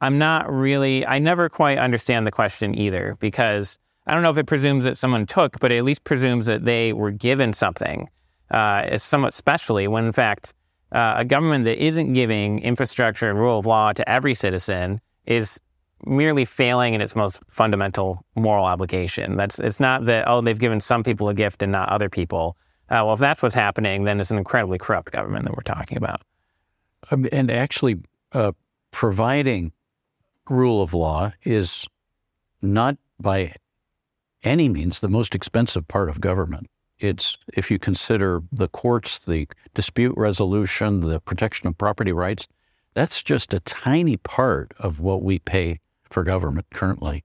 I'm not really, I never quite understand the question either because I don't know if it presumes that someone took, but it at least presumes that they were given something, uh, somewhat specially, when in fact, uh, a government that isn't giving infrastructure and rule of law to every citizen is merely failing in its most fundamental moral obligation. That's it's not that oh they've given some people a gift and not other people. Uh, well, if that's what's happening, then it's an incredibly corrupt government that we're talking about. Um, and actually, uh, providing rule of law is not by any means the most expensive part of government. it's if you consider the courts, the dispute resolution, the protection of property rights, that's just a tiny part of what we pay for government currently.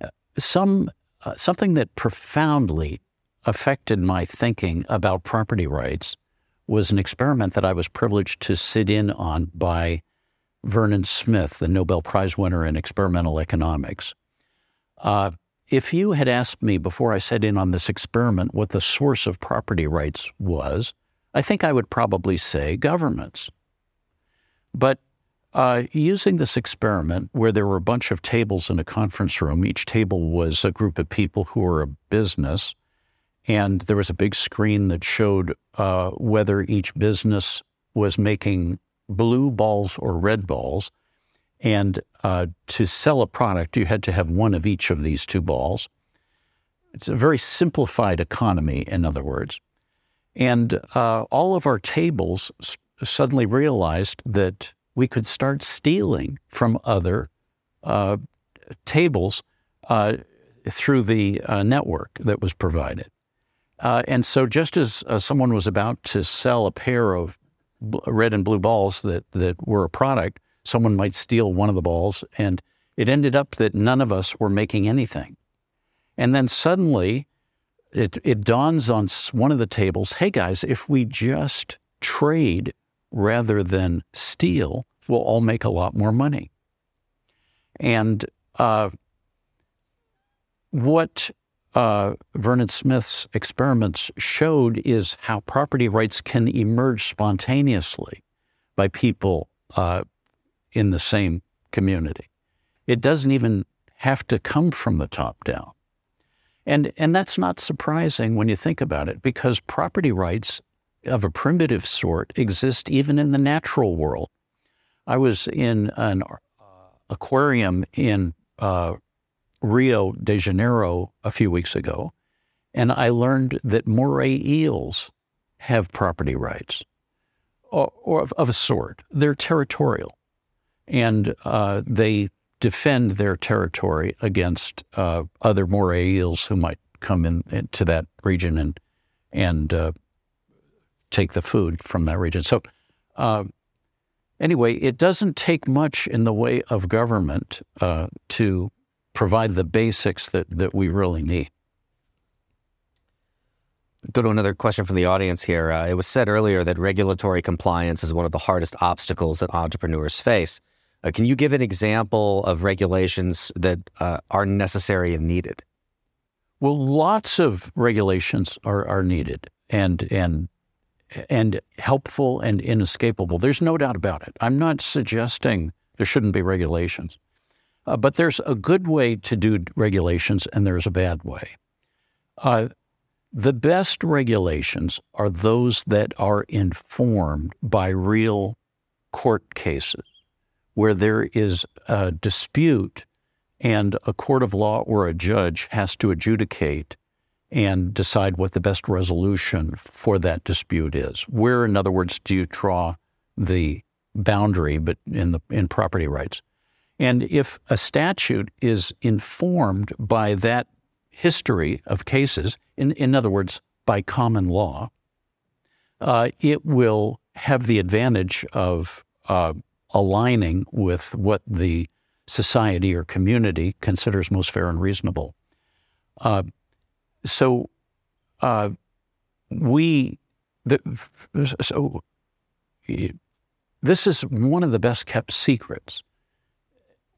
Uh, some uh, something that profoundly affected my thinking about property rights was an experiment that I was privileged to sit in on by Vernon Smith, the Nobel Prize winner in experimental economics. Uh, if you had asked me before I set in on this experiment what the source of property rights was, I think I would probably say governments. But uh, using this experiment, where there were a bunch of tables in a conference room, each table was a group of people who were a business, and there was a big screen that showed uh, whether each business was making blue balls or red balls. And uh, to sell a product, you had to have one of each of these two balls. It's a very simplified economy, in other words. And uh, all of our tables s- suddenly realized that we could start stealing from other uh, tables uh, through the uh, network that was provided. Uh, and so, just as someone was about to sell a pair of red and blue balls that, that were a product, someone might steal one of the balls, and it ended up that none of us were making anything. And then suddenly, it, it dawns on one of the tables hey, guys, if we just trade rather than steal, we'll all make a lot more money. And uh, what uh, Vernon Smith's experiments showed is how property rights can emerge spontaneously by people uh, in the same community. It doesn't even have to come from the top down. And, and that's not surprising when you think about it, because property rights of a primitive sort exist even in the natural world. I was in an uh, aquarium in uh, Rio de Janeiro a few weeks ago, and I learned that moray eels have property rights, or, or of, of, a sort. They're territorial, and uh, they defend their territory against uh, other moray eels who might come in, into that region and and uh, take the food from that region. So, uh, anyway, it doesn't take much in the way of government uh, to provide the basics that, that we really need. Go to another question from the audience here. Uh, it was said earlier that regulatory compliance is one of the hardest obstacles that entrepreneurs face. Uh, can you give an example of regulations that uh, are necessary and needed? Well, lots of regulations are, are needed, and and and helpful and inescapable. There's no doubt about it. I'm not suggesting there shouldn't be regulations. Uh, but there's a good way to do regulations and there's a bad way. Uh, the best regulations are those that are informed by real court cases where there is a dispute and a court of law or a judge has to adjudicate and decide what the best resolution for that dispute is. Where, in other words, do you draw the boundary but in the in property rights? And if a statute is informed by that history of cases, in, in other words, by common law, uh, it will have the advantage of uh, aligning with what the society or community considers most fair and reasonable. Uh, so uh, we, the, so this is one of the best kept secrets,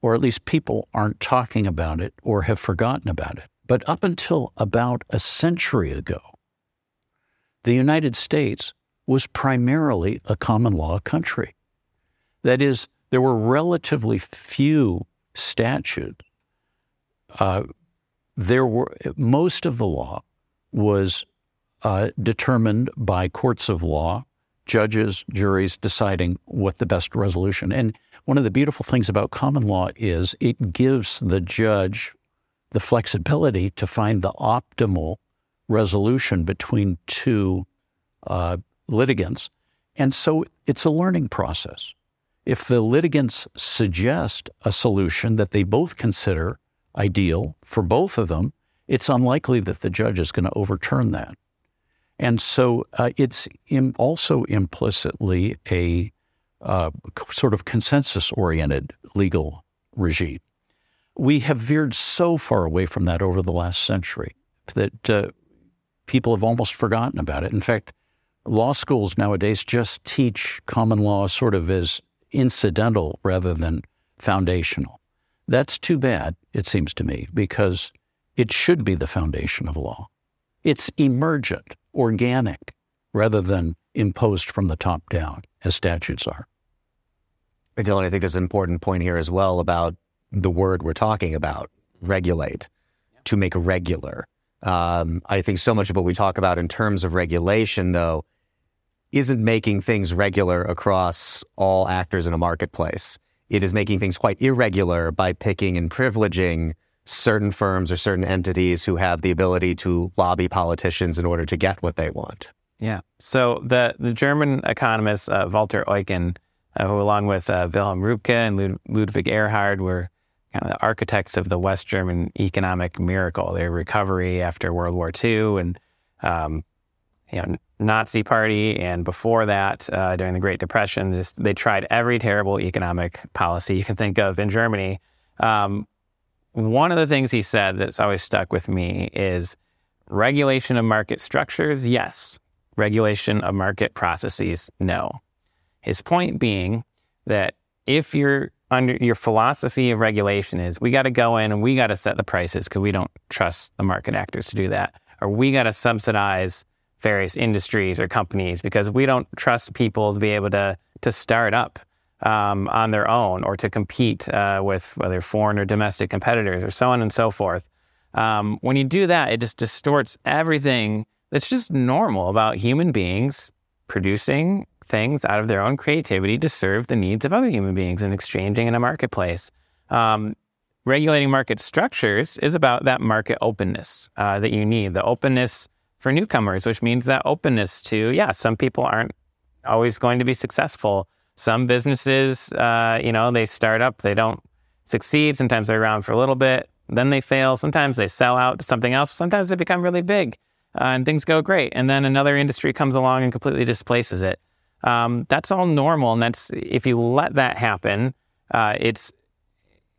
or at least people aren't talking about it or have forgotten about it. But up until about a century ago, the United States was primarily a common law country. That is, there were relatively few statutes uh, there were most of the law was uh, determined by courts of law, judges, juries deciding what the best resolution. And one of the beautiful things about common law is it gives the judge the flexibility to find the optimal resolution between two uh, litigants. And so it's a learning process. If the litigants suggest a solution that they both consider ideal for both of them, it's unlikely that the judge is going to overturn that. And so uh, it's Im- also implicitly a uh, sort of consensus oriented legal regime. We have veered so far away from that over the last century that uh, people have almost forgotten about it. In fact, law schools nowadays just teach common law sort of as incidental rather than foundational. That's too bad, it seems to me, because it should be the foundation of law. It's emergent, organic, rather than imposed from the top down, as statutes are. And Dylan, I think there's an important point here as well about the word we're talking about regulate, to make regular. Um, I think so much of what we talk about in terms of regulation, though, isn't making things regular across all actors in a marketplace. It is making things quite irregular by picking and privileging certain firms or certain entities who have the ability to lobby politicians in order to get what they want. Yeah. So the, the German economist uh, Walter Eucken, uh, who along with uh, Wilhelm Röpke and Lud- Ludwig Erhard were kind of the architects of the West German economic miracle, their recovery after World War II and um, you know, Nazi Party, and before that, uh, during the Great Depression, just, they tried every terrible economic policy you can think of in Germany. Um, one of the things he said that's always stuck with me is regulation of market structures, yes. Regulation of market processes, no. His point being that if your under your philosophy of regulation is we got to go in and we got to set the prices because we don't trust the market actors to do that, or we got to subsidize various industries or companies because we don't trust people to be able to to start up um, on their own or to compete uh, with whether foreign or domestic competitors or so on and so forth. Um, when you do that, it just distorts everything that's just normal about human beings producing things out of their own creativity to serve the needs of other human beings and exchanging in a marketplace. Um, regulating market structures is about that market openness uh, that you need, the openness for newcomers, which means that openness to, yeah, some people aren't always going to be successful some businesses, uh, you know, they start up, they don't succeed. Sometimes they're around for a little bit, then they fail. Sometimes they sell out to something else. Sometimes they become really big uh, and things go great. And then another industry comes along and completely displaces it. Um, that's all normal. And that's, if you let that happen, uh, it's,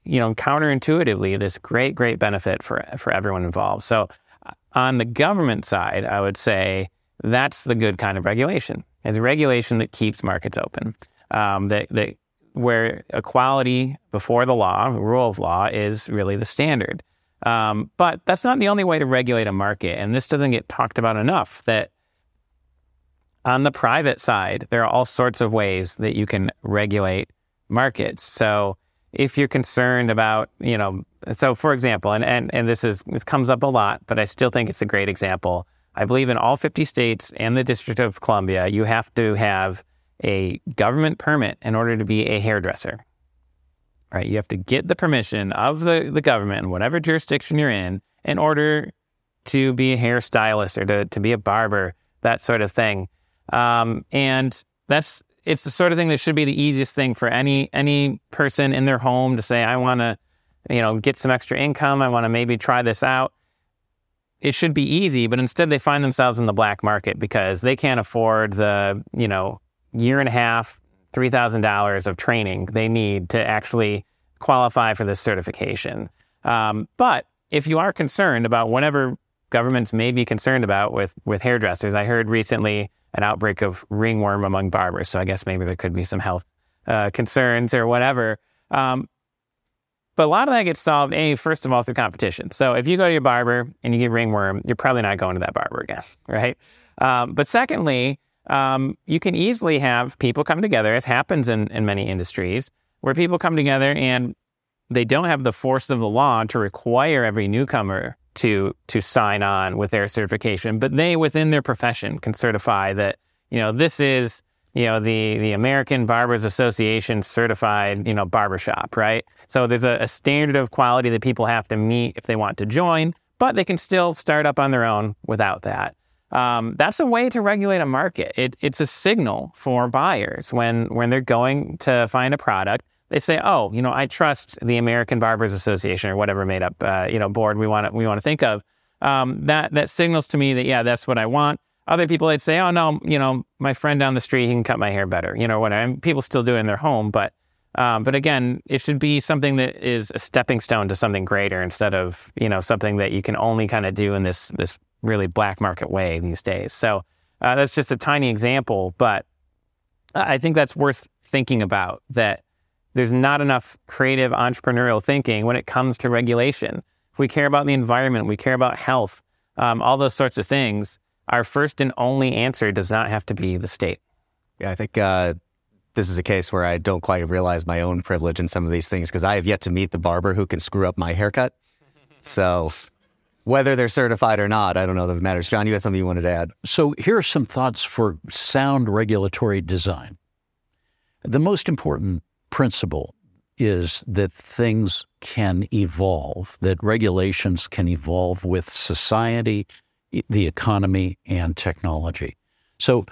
you know, counterintuitively, this great, great benefit for, for everyone involved. So uh, on the government side, I would say that's the good kind of regulation. It's regulation that keeps markets open um, that, that where equality before the law, rule of law, is really the standard. Um, but that's not the only way to regulate a market, and this doesn't get talked about enough. That on the private side, there are all sorts of ways that you can regulate markets. So if you're concerned about, you know, so for example, and, and, and this is this comes up a lot, but I still think it's a great example. I believe in all 50 states and the District of Columbia, you have to have a government permit in order to be a hairdresser. Right? You have to get the permission of the, the government in whatever jurisdiction you're in in order to be a hairstylist or to, to be a barber, that sort of thing. Um, and that's it's the sort of thing that should be the easiest thing for any any person in their home to say, I want to, you know, get some extra income. I want to maybe try this out. It should be easy, but instead they find themselves in the black market because they can't afford the, you know, year and a half, $3,000 of training they need to actually qualify for this certification. Um, but if you are concerned about whatever governments may be concerned about with, with hairdressers, I heard recently an outbreak of ringworm among barbers. So I guess maybe there could be some health uh, concerns or whatever. Um, but a lot of that gets solved, A, first of all, through competition. So if you go to your barber and you get ringworm, you're probably not going to that barber again, (laughs) right? Um, but secondly, um, you can easily have people come together, as happens in, in many industries, where people come together and they don't have the force of the law to require every newcomer to to sign on with their certification, but they within their profession can certify that you know this is you know the the American Barbers Association certified you know barbershop, right? So there's a, a standard of quality that people have to meet if they want to join, but they can still start up on their own without that. Um, that's a way to regulate a market. It, it's a signal for buyers when when they're going to find a product. They say, "Oh, you know, I trust the American Barbers Association or whatever made up uh, you know board we want to we want to think of." Um, that that signals to me that yeah, that's what I want. Other people, they'd say, oh, no, you know, my friend down the street, he can cut my hair better, you know, whatever. And people still do it in their home. But, um, but again, it should be something that is a stepping stone to something greater instead of, you know, something that you can only kind of do in this, this really black market way these days. So uh, that's just a tiny example, but I think that's worth thinking about that there's not enough creative entrepreneurial thinking when it comes to regulation. If we care about the environment, we care about health, um, all those sorts of things, our first and only answer does not have to be the state. Yeah, I think uh, this is a case where I don't quite realize my own privilege in some of these things because I have yet to meet the barber who can screw up my haircut. So whether they're certified or not, I don't know that it matters. John, you had something you wanted to add. So here are some thoughts for sound regulatory design. The most important principle is that things can evolve, that regulations can evolve with society, the economy, and technology. So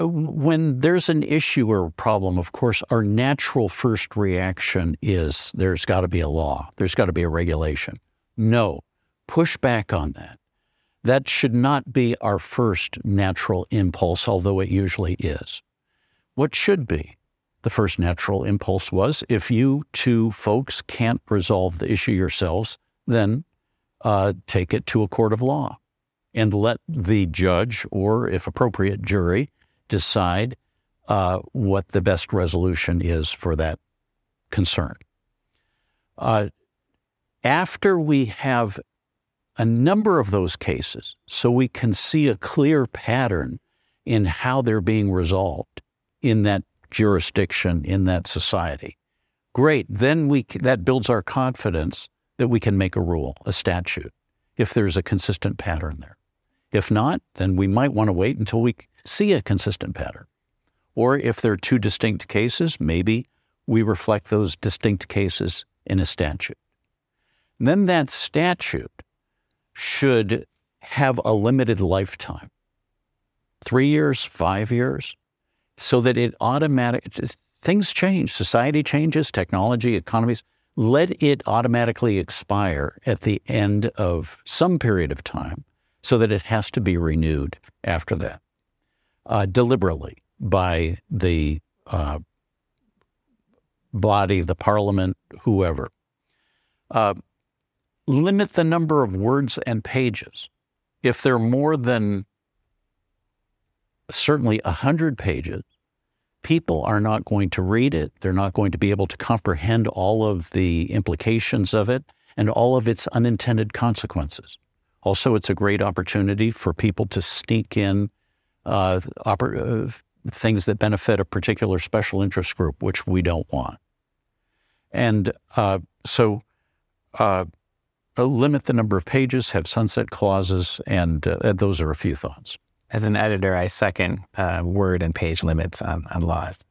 uh, when there's an issue or a problem, of course, our natural first reaction is there's got to be a law, there's got to be a regulation. No, push back on that. That should not be our first natural impulse, although it usually is. What should be the first natural impulse was if you two folks can't resolve the issue yourselves, then uh, take it to a court of law and let the judge or, if appropriate, jury decide uh, what the best resolution is for that concern. Uh, after we have a number of those cases, so we can see a clear pattern in how they're being resolved in that jurisdiction in that society. Great. Then we that builds our confidence that we can make a rule, a statute, if there's a consistent pattern there. If not, then we might want to wait until we see a consistent pattern. Or if there are two distinct cases, maybe we reflect those distinct cases in a statute. And then that statute should have a limited lifetime three years, five years, so that it automatic things change, society changes, technology, economies. Let it automatically expire at the end of some period of time, so that it has to be renewed after that, uh, deliberately by the uh, body, the parliament, whoever. Uh, limit the number of words and pages. If they're more than certainly 100 pages, people are not going to read it. They're not going to be able to comprehend all of the implications of it and all of its unintended consequences. Also, it's a great opportunity for people to sneak in uh, oper- uh, things that benefit a particular special interest group, which we don't want. And uh, so, uh, limit the number of pages, have sunset clauses, and uh, those are a few thoughts as an editor, I second uh, word and page limits on, on laws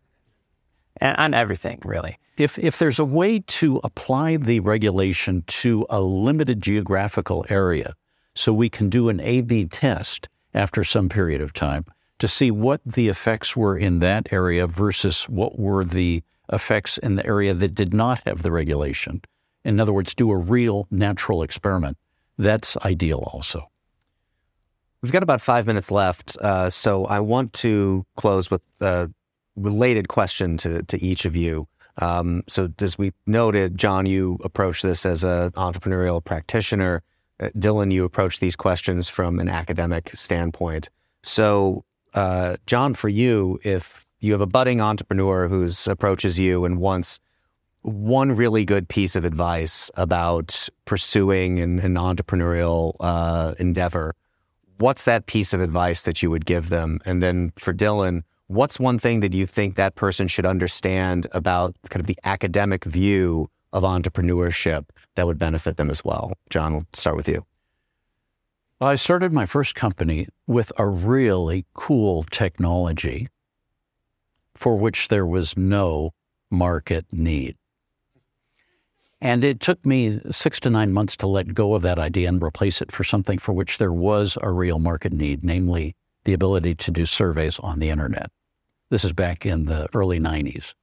and on everything, really. If, if there's a way to apply the regulation to a limited geographical area so we can do an A B test after some period of time to see what the effects were in that area versus what were the effects in the area that did not have the regulation. In other words, do a real natural experiment. That's ideal also. We've got about five minutes left, uh, so I want to close with a related question to, to each of you. Um, so, as we noted, John, you approach this as an entrepreneurial practitioner. Uh, Dylan, you approach these questions from an academic standpoint. So, uh, John, for you, if you have a budding entrepreneur who approaches you and wants one really good piece of advice about pursuing an, an entrepreneurial uh, endeavor, what's that piece of advice that you would give them? And then for Dylan, what's one thing that you think that person should understand about kind of the academic view of entrepreneurship that would benefit them as well? John, we'll start with you. Well, I started my first company with a really cool technology for which there was no market need. And it took me six to nine months to let go of that idea and replace it for something for which there was a real market need, namely the ability to do surveys on the internet. This is back in the early 90s.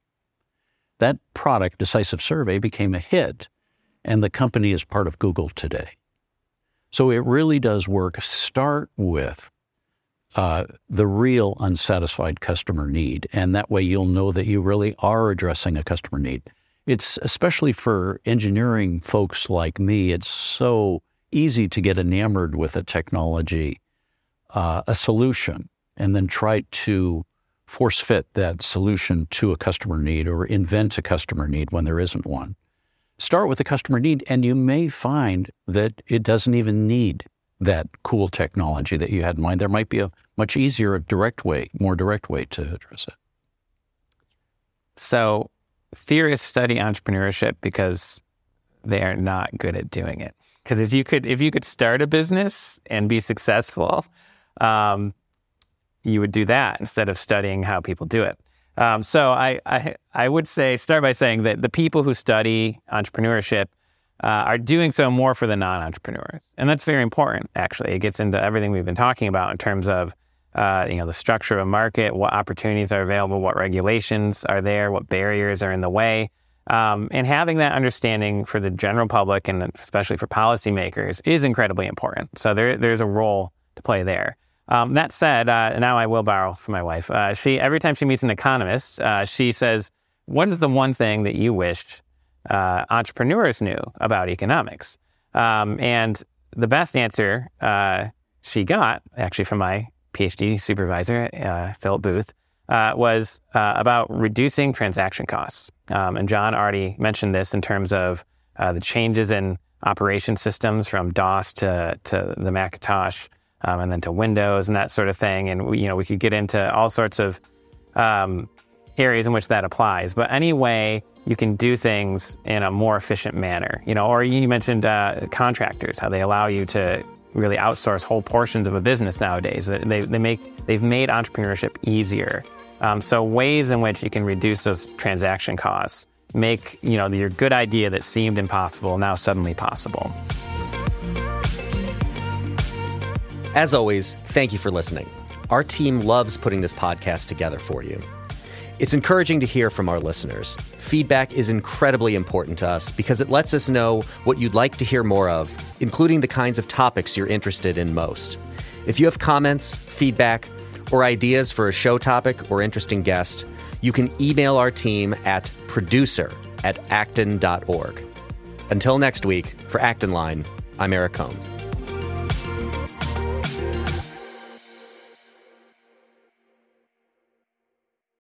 That product, Decisive Survey, became a hit, and the company is part of Google today. So it really does work. Start with uh, the real unsatisfied customer need. And that way you'll know that you really are addressing a customer need. It's especially for engineering folks like me, it's so easy to get enamored with a technology, uh, a solution, and then try to force fit that solution to a customer need or invent a customer need when there isn't one. Start with a customer need, and you may find that it doesn't even need that cool technology that you had in mind. There might be a much easier, direct way, more direct way to address it. So, theorists study entrepreneurship because they are not good at doing it. Because if you could, if you could start a business and be successful, um, you would do that instead of studying how people do it. Um, so I, I, I would say start by saying that the people who study entrepreneurship uh, are doing so more for the non-entrepreneurs, and that's very important. Actually, it gets into everything we've been talking about in terms of uh, you know the structure of a market, what opportunities are available, what regulations are there, what barriers are in the way, um, and having that understanding for the general public and especially for policymakers is incredibly important. So there, there's a role to play there. Um, that said, uh, now I will borrow from my wife. Uh, she every time she meets an economist, uh, she says, "What is the one thing that you wished uh, entrepreneurs knew about economics?" Um, and the best answer uh, she got, actually, from my PhD supervisor, uh, Philip Booth, was about reducing transaction costs. Um, and John already mentioned this in terms of the changes in operation systems from DOS to to the Macintosh um, and then to Windows and that sort of thing. And we, you know, we could get into all sorts of um, areas in which that applies. But anyway, you can do things in a more efficient manner. You know, or you mentioned uh, contractors, how they allow you to really outsource whole portions of a business nowadays. They, they make they've made entrepreneurship easier. Um, so ways in which you can reduce those transaction costs make you know your good idea that seemed impossible now suddenly possible. As always, thank you for listening. Our team loves putting this podcast together for you. It's encouraging to hear from our listeners. Feedback is incredibly important to us because it lets us know what you'd like to hear more of, including the kinds of topics you're interested in most. If you have comments, feedback, or ideas for a show topic or interesting guest, you can email our team at producer at acton.org. Until next week, for Acton Line, I'm Eric Kohn.